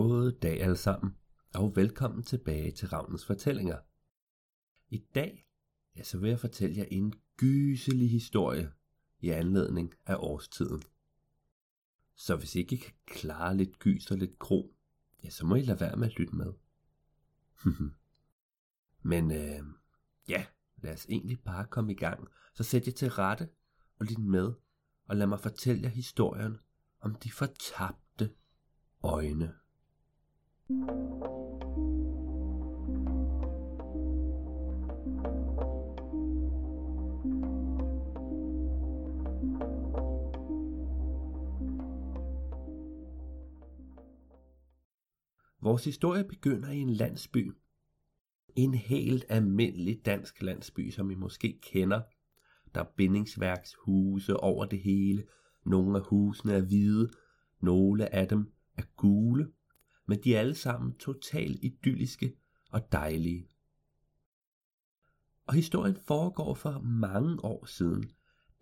God dag alle sammen, og velkommen tilbage til Ravnens Fortællinger. I dag ja, så vil jeg fortælle jer en gyselig historie i anledning af årstiden. Så hvis I ikke kan klare lidt gys og lidt gro, ja, så må I lade være med at lytte med. Men øh, ja, lad os egentlig bare komme i gang. Så sæt jer til rette og lyt med, og lad mig fortælle jer historien om de fortabte øjne. Vores historie begynder i en landsby. En helt almindelig dansk landsby, som I måske kender. Der er bindingsværkshuse over det hele. Nogle af husene er hvide, nogle af dem er gule, men de er alle sammen totalt idylliske og dejlige. Og historien foregår for mange år siden,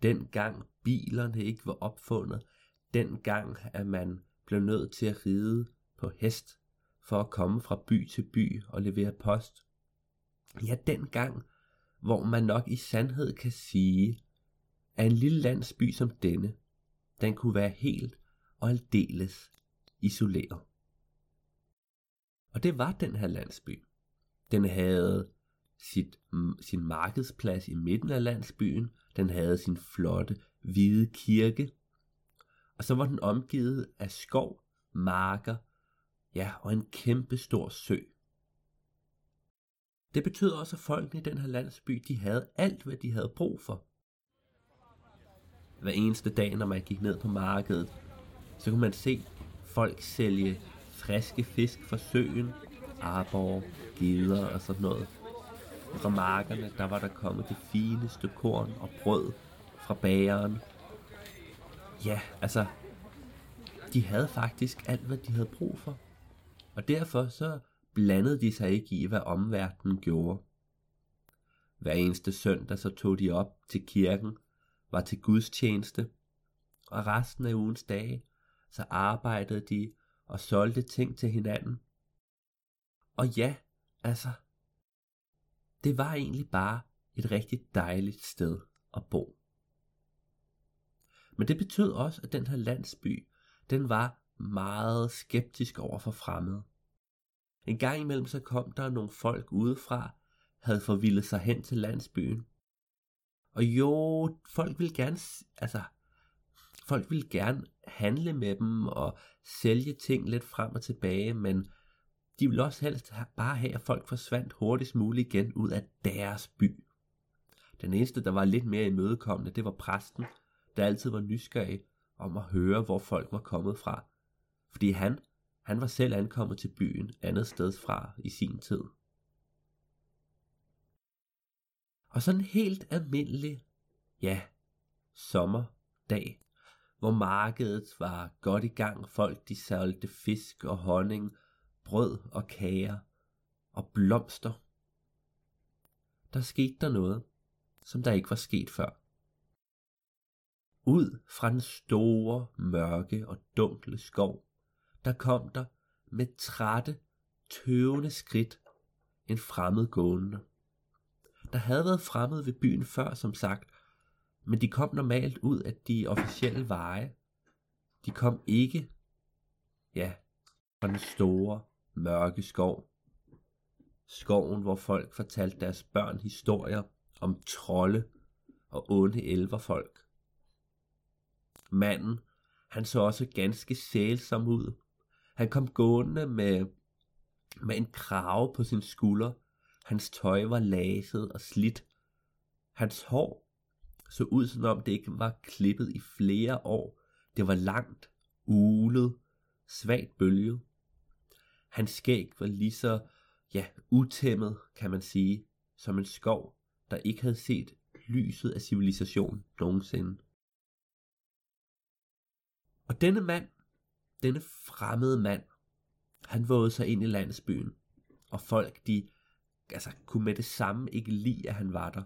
dengang bilerne ikke var opfundet, dengang at man blev nødt til at ride på hest for at komme fra by til by og levere post. Ja, dengang, hvor man nok i sandhed kan sige, at en lille landsby som denne, den kunne være helt og aldeles isoleret. Og det var den her landsby. Den havde sit, sin markedsplads i midten af landsbyen. Den havde sin flotte hvide kirke. Og så var den omgivet af skov, marker, ja, og en kæmpe stor sø. Det betød også, at folkene i den her landsby, de havde alt, hvad de havde brug for. Hver eneste dag, når man gik ned på markedet, så kunne man se folk sælge friske fisk fra søen, arbor, geder og sådan noget. Fra markerne, der var der kommet det fineste korn og brød fra bageren. Ja, altså, de havde faktisk alt, hvad de havde brug for. Og derfor så blandede de sig ikke i, hvad omverdenen gjorde. Hver eneste søndag så tog de op til kirken, var til gudstjeneste, og resten af ugens dage, så arbejdede de og solgte ting til hinanden. Og ja, altså, det var egentlig bare et rigtig dejligt sted at bo. Men det betød også, at den her landsby, den var meget skeptisk over for fremmede. En gang imellem så kom der nogle folk udefra, havde forvildet sig hen til landsbyen. Og jo, folk ville gerne, altså, folk ville gerne handle med dem og sælge ting lidt frem og tilbage, men de ville også helst bare have, at folk forsvandt hurtigst muligt igen ud af deres by. Den eneste, der var lidt mere imødekommende, det var præsten, der altid var nysgerrig om at høre, hvor folk var kommet fra. Fordi han, han var selv ankommet til byen andet sted fra i sin tid. Og sådan en helt almindelig, ja, sommerdag, hvor markedet var godt i gang. Folk de solgte fisk og honning, brød og kager og blomster. Der skete der noget, som der ikke var sket før. Ud fra den store, mørke og dunkle skov, der kom der med trætte, tøvende skridt en fremmed gående. Der havde været fremmed ved byen før, som sagt, men de kom normalt ud af de officielle veje. De kom ikke, ja, fra den store, mørke skov. Skoven, hvor folk fortalte deres børn historier om trolde og onde elverfolk. Manden, han så også ganske sælsom ud. Han kom gående med, med en krave på sin skulder. Hans tøj var laset og slidt. Hans hår så ud som om det ikke var klippet i flere år. Det var langt, ulet, svagt bølget. Hans skæg var lige så, ja, utæmmet, kan man sige, som en skov, der ikke havde set lyset af civilisation nogensinde. Og denne mand, denne fremmede mand, han vågede sig ind i landsbyen, og folk de altså, kunne med det samme ikke lide, at han var der.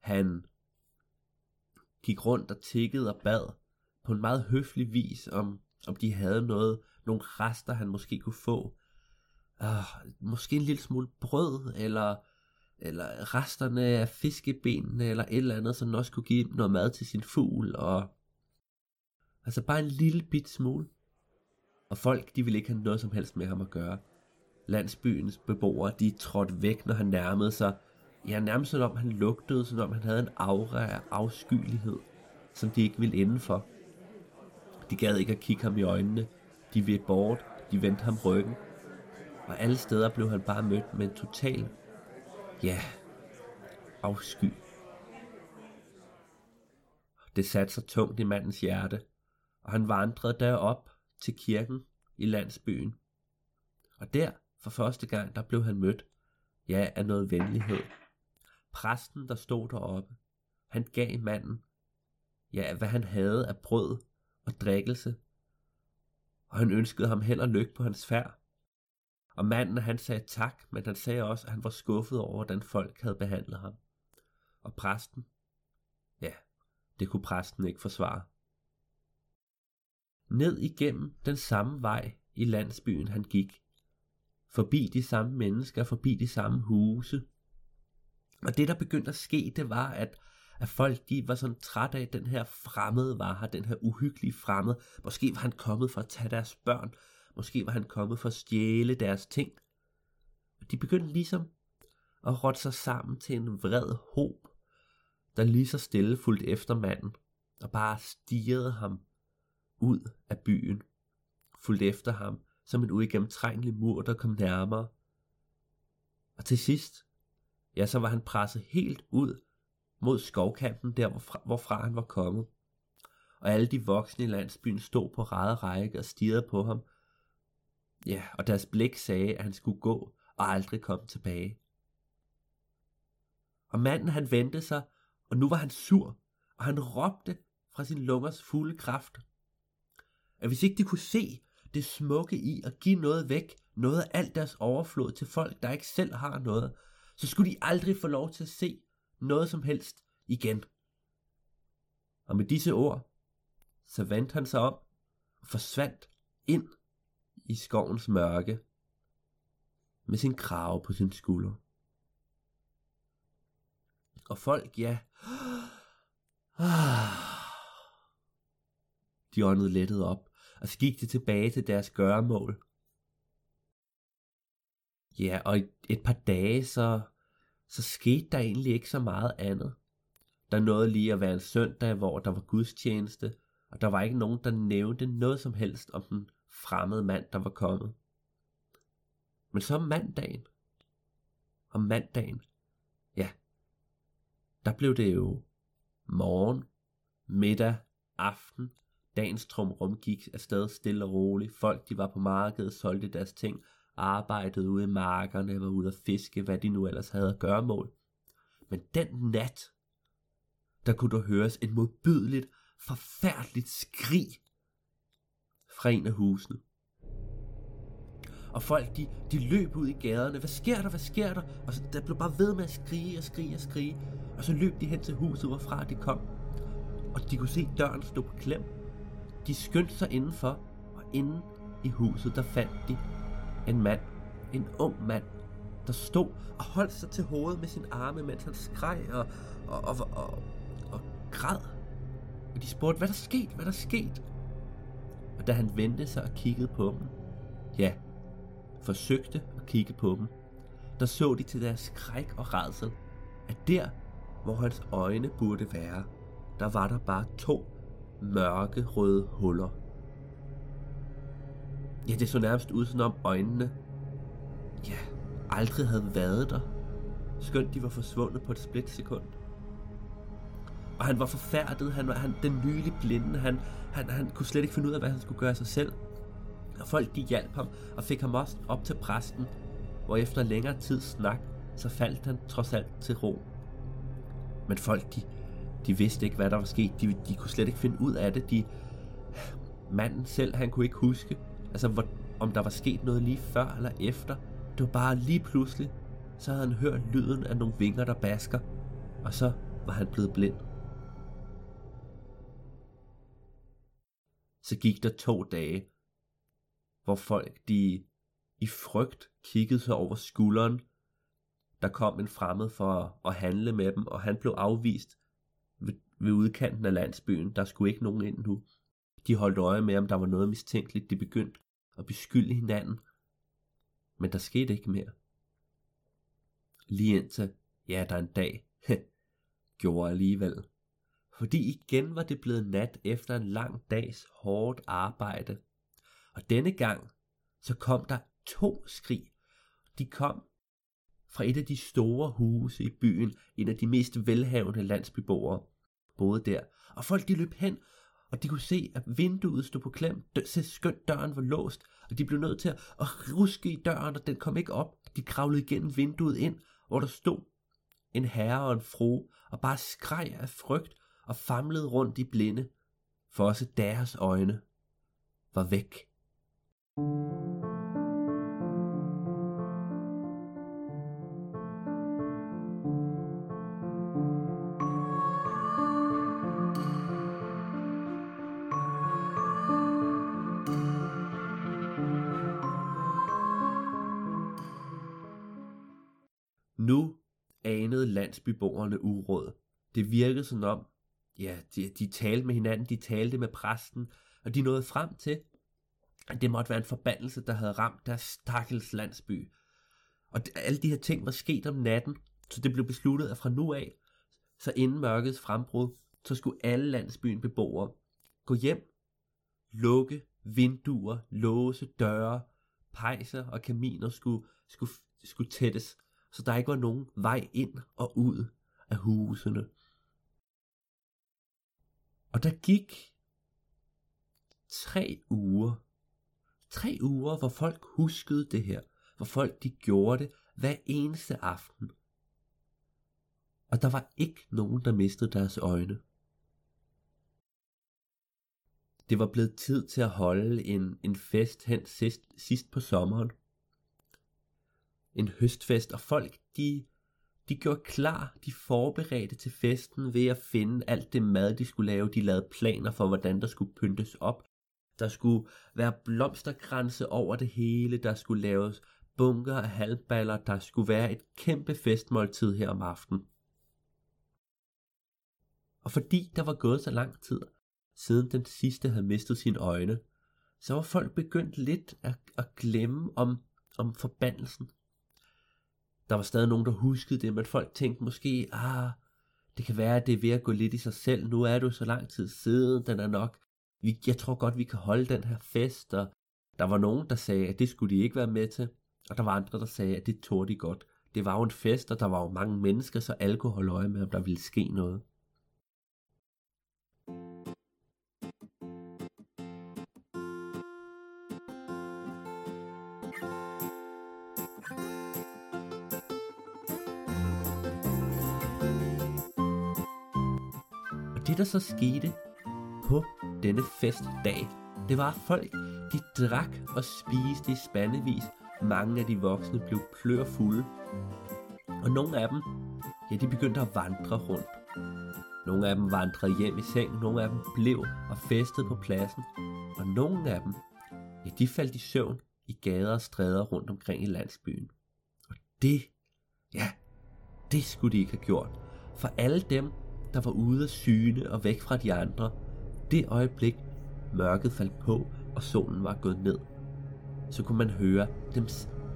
Han gik rundt og tikkede og bad på en meget høflig vis, om, om de havde noget nogle rester, han måske kunne få. Uh, måske en lille smule brød, eller, eller resterne af fiskebenene, eller et eller andet, som også kunne give noget mad til sin fugl, og altså bare en lille bit smule. Og folk, de ville ikke have noget som helst med ham at gøre. Landsbyens beboere, de trådte væk, når han nærmede sig. Ja, nærmest som om han lugtede, som om han havde en aura af afskyelighed, som de ikke ville indenfor. De gad ikke at kigge ham i øjnene. De ved bort, de vendte ham ryggen. Og alle steder blev han bare mødt med en total, ja, afsky. Det satte sig tungt i mandens hjerte, og han vandrede derop til kirken i landsbyen. Og der, for første gang, der blev han mødt, ja, af noget venlighed. Præsten, der stod deroppe, han gav manden, ja, hvad han havde af brød og drikkelse, og han ønskede ham held og lykke på hans færd. Og manden han sagde tak, men han sagde også, at han var skuffet over, hvordan folk havde behandlet ham. Og præsten, ja, det kunne præsten ikke forsvare. Ned igennem den samme vej i landsbyen han gik, forbi de samme mennesker, forbi de samme huse. Og det der begyndte at ske, det var, at, at folk de var sådan trætte af, at den her fremmede var her, den her uhyggelige fremmede. Måske var han kommet for at tage deres børn, måske var han kommet for at stjæle deres ting. Og de begyndte ligesom at rotte sig sammen til en vred håb, der lige så stille fulgte efter manden, og bare stirrede ham ud af byen, fulgte efter ham, som en uigennemtrængelig mur, der kom nærmere. Og til sidst, ja, så var han presset helt ud mod skovkanten, der hvorfra, hvorfra han var kommet. Og alle de voksne i landsbyen stod på rade række og stirrede på ham. Ja, og deres blik sagde, at han skulle gå og aldrig komme tilbage. Og manden han vendte sig, og nu var han sur, og han råbte fra sin lungers fulde kraft. At hvis ikke de kunne se, det smukke i at give noget væk, noget af alt deres overflod til folk, der ikke selv har noget, så skulle de aldrig få lov til at se noget som helst igen. Og med disse ord, så vandt han sig om og forsvandt ind i skovens mørke med sin krave på sin skulder. Og folk, ja, de åndede lettet op og så gik de tilbage til deres gøremål. Ja, og et, par dage, så, så skete der egentlig ikke så meget andet. Der nåede lige at være en søndag, hvor der var gudstjeneste, og der var ikke nogen, der nævnte noget som helst om den fremmede mand, der var kommet. Men så mandagen, om mandagen, ja, der blev det jo morgen, middag, aften, Dagens trumrum gik afsted stille og roligt. Folk de var på markedet, solgte deres ting, arbejdede ude i markerne, var ude at fiske, hvad de nu ellers havde at gøre mål. Men den nat, der kunne der høres et modbydeligt, forfærdeligt skrig fra en af husene. Og folk, de, de løb ud i gaderne. Hvad sker der? Hvad sker der? Og så, der blev bare ved med at skrige og skrige og skrige. Og så løb de hen til huset, hvorfra de kom. Og de kunne se døren stå på klem. De skyndte sig indenfor, og inden i huset, der fandt de en mand, en ung mand, der stod og holdt sig til hovedet med sin arme, mens han skreg og, og, og, og, og græd. Og de spurgte, hvad der skete, hvad der skete. Og da han vendte sig og kiggede på dem, ja, forsøgte at kigge på dem, der så de til deres skræk og redsel, at der, hvor hans øjne burde være, der var der bare to mørke røde huller. Ja, det så nærmest ud som om øjnene, ja, aldrig havde været der, skønt de var forsvundet på et splitsekund. Og han var forfærdet, han var han, den nylig blinde, han, han, han kunne slet ikke finde ud af, hvad han skulle gøre af sig selv. Og folk de hjalp ham og fik ham også op til præsten, hvor efter længere tid snak, så faldt han trods alt til ro. Men folk de, de vidste ikke, hvad der var sket. De, de kunne slet ikke finde ud af det. De, manden selv, han kunne ikke huske, altså, hvor, om der var sket noget lige før eller efter. Det var bare lige pludselig, så havde han hørt lyden af nogle vinger, der basker, og så var han blevet blind. Så gik der to dage, hvor folk de i frygt kiggede sig over skulderen. Der kom en fremmed for at handle med dem, og han blev afvist ved, ved udkanten af landsbyen. Der skulle ikke nogen ind nu. De holdt øje med, om der var noget mistænkeligt. De begyndte at beskylde hinanden. Men der skete ikke mere. Lige indtil, ja, der en dag, gjorde alligevel. Fordi igen var det blevet nat efter en lang dags hårdt arbejde. Og denne gang, så kom der to skrig. De kom fra et af de store huse i byen, en af de mest velhavende landsbyboere boede der. Og folk de løb hen, og de kunne se, at vinduet stod på klem, så skønt døren var låst, og de blev nødt til at ruske i døren, og den kom ikke op. De kravlede igennem vinduet ind, hvor der stod en herre og en fru, og bare skreg af frygt og famlede rundt i blinde, for også deres øjne var væk. Nu landsbyboerne uråd. Det virkede som om, ja, de, de talte med hinanden, de talte med præsten, og de nåede frem til, at det måtte være en forbandelse, der havde ramt deres stakkels landsby. Og det, alle de her ting var sket om natten, så det blev besluttet, at fra nu af, så inden mørkets frembrud, så skulle alle landsbyen beboere gå hjem, lukke vinduer, låse døre, pejser og kaminer skulle, skulle, skulle tættes, så der ikke var nogen vej ind og ud af husene. Og der gik tre uger. Tre uger, hvor folk huskede det her. Hvor folk de gjorde det hver eneste aften. Og der var ikke nogen, der mistede deres øjne. Det var blevet tid til at holde en, en fest hen sidst, sidst på sommeren. En høstfest, og folk de de gjorde klar, de forberedte til festen ved at finde alt det mad, de skulle lave. De lavede planer for, hvordan der skulle pyntes op. Der skulle være blomsterkranse over det hele, der skulle laves bunker af halvballer, der skulle være et kæmpe festmåltid her om aftenen. Og fordi der var gået så lang tid, siden den sidste havde mistet sine øjne, så var folk begyndt lidt at, at glemme om, om forbandelsen. Der var stadig nogen, der huskede det, men folk tænkte måske, ah, det kan være, at det er ved at gå lidt i sig selv. Nu er du så lang tid siden, den er nok. Vi, jeg tror godt, vi kan holde den her fest. Og der var nogen, der sagde, at det skulle de ikke være med til. Og der var andre, der sagde, at det tog de godt. Det var jo en fest, og der var jo mange mennesker, så alle kunne holde øje med, om der ville ske noget. Der så skete på denne festdag, det var folk, de drak og spiste i spandevis. Mange af de voksne blev plørfulde. Og nogle af dem, ja, de begyndte at vandre rundt. Nogle af dem vandrede hjem i seng, nogle af dem blev og festede på pladsen. Og nogle af dem, ja, de faldt i søvn i gader og stræder rundt omkring i landsbyen. Og det, ja, det skulle de ikke have gjort. For alle dem, der var ude af syne og væk fra de andre. Det øjeblik, mørket faldt på, og solen var gået ned, så kunne man høre dem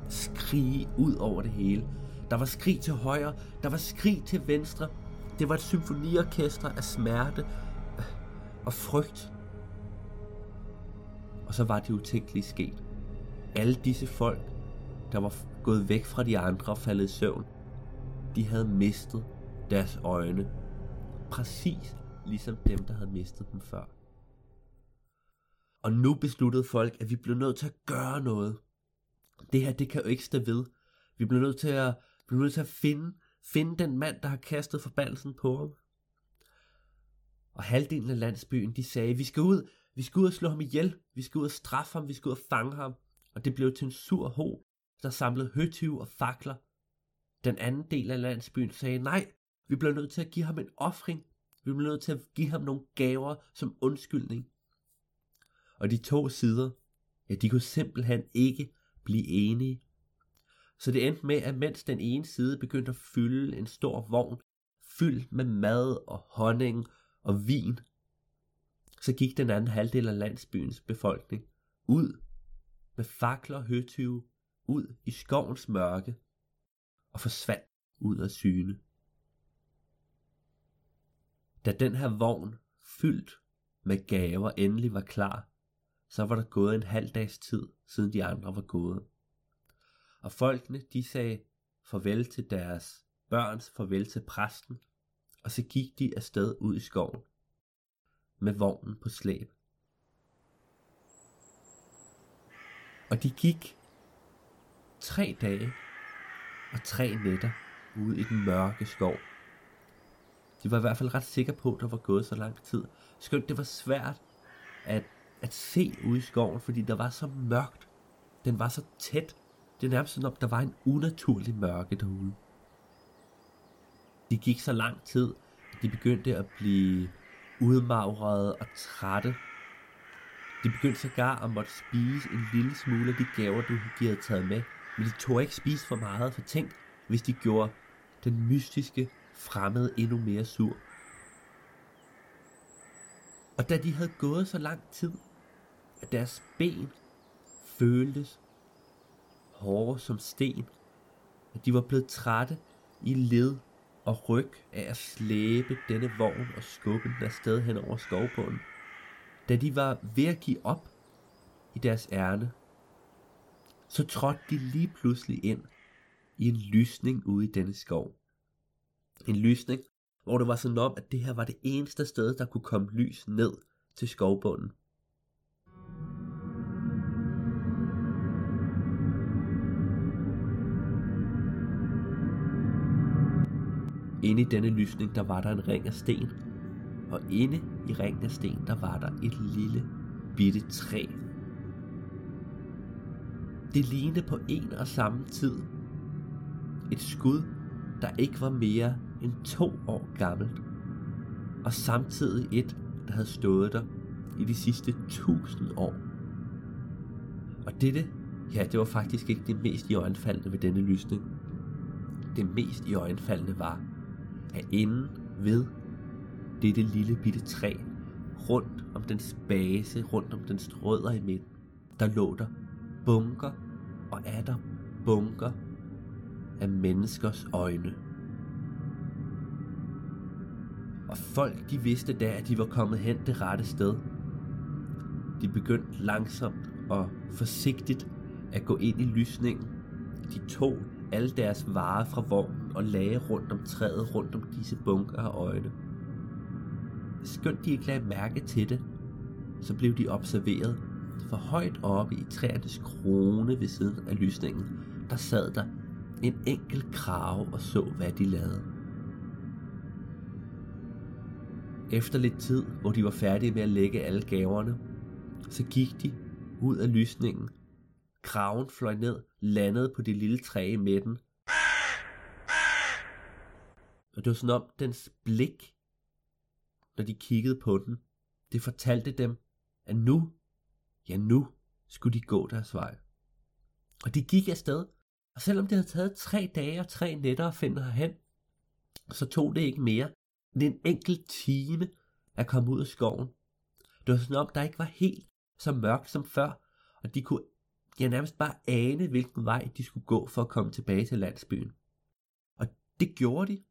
skrige ud over det hele. Der var skrig til højre, der var skrig til venstre. Det var et symfoniorkester af smerte øh, og frygt. Og så var det utænkelige sket. Alle disse folk, der var gået væk fra de andre og faldet i søvn, de havde mistet deres øjne præcis ligesom dem, der havde mistet dem før. Og nu besluttede folk, at vi blev nødt til at gøre noget. Det her, det kan jo ikke stå ved. Vi blev nødt til at, blev nødt til at finde, finde den mand, der har kastet forbandelsen på ham. Og halvdelen af landsbyen, de sagde, vi skal ud, vi skal ud og slå ham ihjel, vi skal ud og straffe ham, vi skal ud og fange ham. Og det blev til en sur ho, der samlede høtyve og fakler. Den anden del af landsbyen sagde, nej, vi bliver nødt til at give ham en offring. Vi bliver nødt til at give ham nogle gaver som undskyldning. Og de to sider, ja, de kunne simpelthen ikke blive enige. Så det endte med, at mens den ene side begyndte at fylde en stor vogn, fyldt med mad og honning og vin, så gik den anden halvdel af landsbyens befolkning ud med fakler og høtyve ud i skovens mørke og forsvandt ud af syne. Da den her vogn fyldt med gaver endelig var klar, så var der gået en halv dags tid, siden de andre var gået. Og folkene, de sagde farvel til deres børns farvel til præsten, og så gik de afsted ud i skoven med vognen på slæb. Og de gik tre dage og tre nætter ude i den mørke skov. De var i hvert fald ret sikre på, at der var gået så lang tid. Skønt det var svært at, at se ude i skoven, fordi der var så mørkt. Den var så tæt. Det er nærmest som om, der var en unaturlig mørke derude. De gik så lang tid, at de begyndte at blive udmagrede og trætte. De begyndte sågar at måtte spise en lille smule af de gaver, du havde taget med. Men de tog ikke spise for meget, for tænk, hvis de gjorde den mystiske fremmede endnu mere sur. Og da de havde gået så lang tid, at deres ben føltes hårde som sten, at de var blevet trætte i led og ryg af at slæbe denne vogn og skubbe den afsted hen over skovbunden. Da de var ved at give op i deres ærne, så trådte de lige pludselig ind i en lysning ude i denne skov. En lysning, hvor det var sådan om, at det her var det eneste sted, der kunne komme lys ned til skovbunden. Inde i denne lysning, der var der en ring af sten, og inde i ringen af sten, der var der et lille bitte træ. Det lignede på en og samme tid et skud, der ikke var mere end to år gammelt, og samtidig et, der havde stået der i de sidste tusind år. Og dette, ja, det var faktisk ikke det mest i øjenfaldende ved denne lysning. Det mest i øjenfaldende var, at inden ved dette lille bitte træ, rundt om dens base, rundt om dens rødder i midten, der lå der bunker og er der bunker af menneskers øjne. Og folk de vidste da, at de var kommet hen det rette sted. De begyndte langsomt og forsigtigt at gå ind i lysningen. De tog alle deres varer fra vognen og lagde rundt om træet, rundt om disse bunker af øjne. Skønt de ikke lagde mærke til det, så blev de observeret. For højt oppe i træernes krone ved siden af lysningen, der sad der en enkelt krave og så, hvad de lavede. Efter lidt tid, hvor de var færdige med at lægge alle gaverne, så gik de ud af lysningen. Kraven fløj ned, landede på det lille træ i midten. Og det var sådan om dens blik, når de kiggede på den, det fortalte dem, at nu, ja nu, skulle de gå deres vej. Og de gik afsted, og selvom det havde taget tre dage og tre nætter at finde herhen, så tog det ikke mere end en enkelt time at komme ud af skoven. Det var sådan om, der ikke var helt så mørkt som før, og de kunne ja, nærmest bare ane, hvilken vej de skulle gå for at komme tilbage til landsbyen. Og det gjorde de.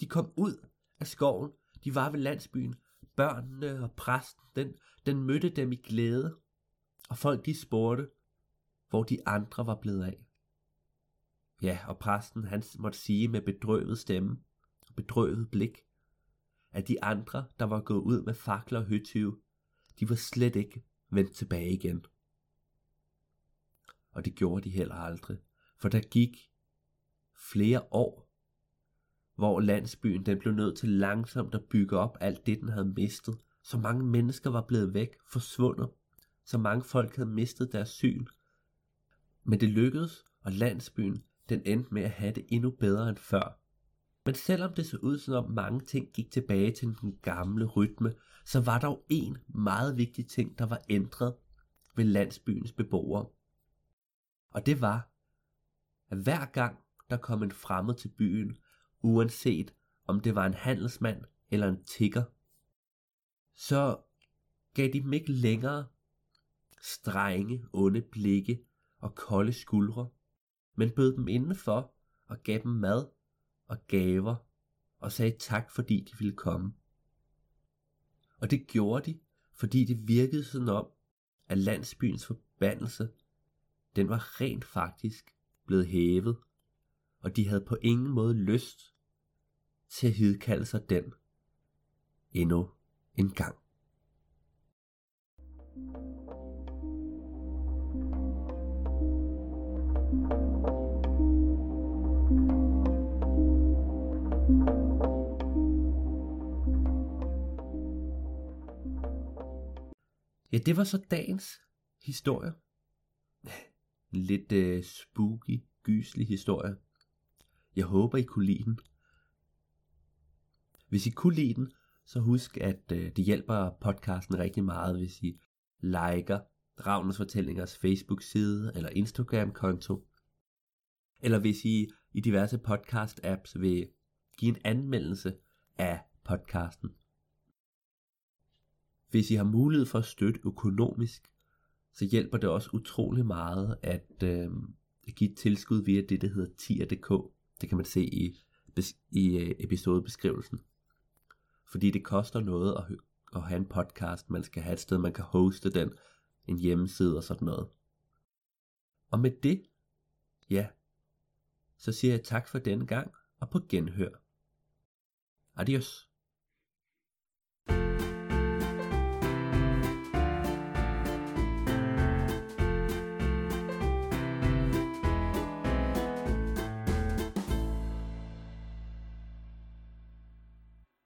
De kom ud af skoven, de var ved landsbyen, børnene og præsten, den, den mødte dem i glæde, og folk de spurgte, hvor de andre var blevet af. Ja, og præsten han måtte sige med bedrøvet stemme og bedrøvet blik, at de andre, der var gået ud med fakler og høtyve, de var slet ikke vendt tilbage igen. Og det gjorde de heller aldrig, for der gik flere år, hvor landsbyen den blev nødt til langsomt at bygge op alt det, den havde mistet. Så mange mennesker var blevet væk, forsvundet. Så mange folk havde mistet deres syn. Men det lykkedes, og landsbyen den endte med at have det endnu bedre end før. Men selvom det så ud som om mange ting gik tilbage til den gamle rytme, så var der jo en meget vigtig ting, der var ændret ved landsbyens beboere. Og det var, at hver gang der kom en fremmed til byen, uanset om det var en handelsmand eller en tigger, så gav de dem ikke længere strenge, onde blikke og kolde skuldre, men bød dem indenfor og gav dem mad og gaver og sagde tak, fordi de ville komme. Og det gjorde de, fordi det virkede sådan om, at landsbyens forbandelse, den var rent faktisk blevet hævet, og de havde på ingen måde lyst til at hidkalde sig den endnu en gang. Ja, det var så dagens historie. En lidt øh, spooky, gyselig historie. Jeg håber, I kunne lide den. Hvis I kunne lide den, så husk, at øh, det hjælper podcasten rigtig meget, hvis I liker Ravnens Fortællingers Facebook-side eller Instagram-konto. Eller hvis I i diverse podcast-apps vil give en anmeldelse af podcasten. Hvis I har mulighed for at støtte økonomisk, så hjælper det også utrolig meget at øh, give et tilskud via det, der hedder tier.dk. Det kan man se i, i øh, episodebeskrivelsen. Fordi det koster noget at, at have en podcast. Man skal have et sted, man kan hoste den, en hjemmeside og sådan noget. Og med det, ja, så siger jeg tak for denne gang, og på genhør. Adios.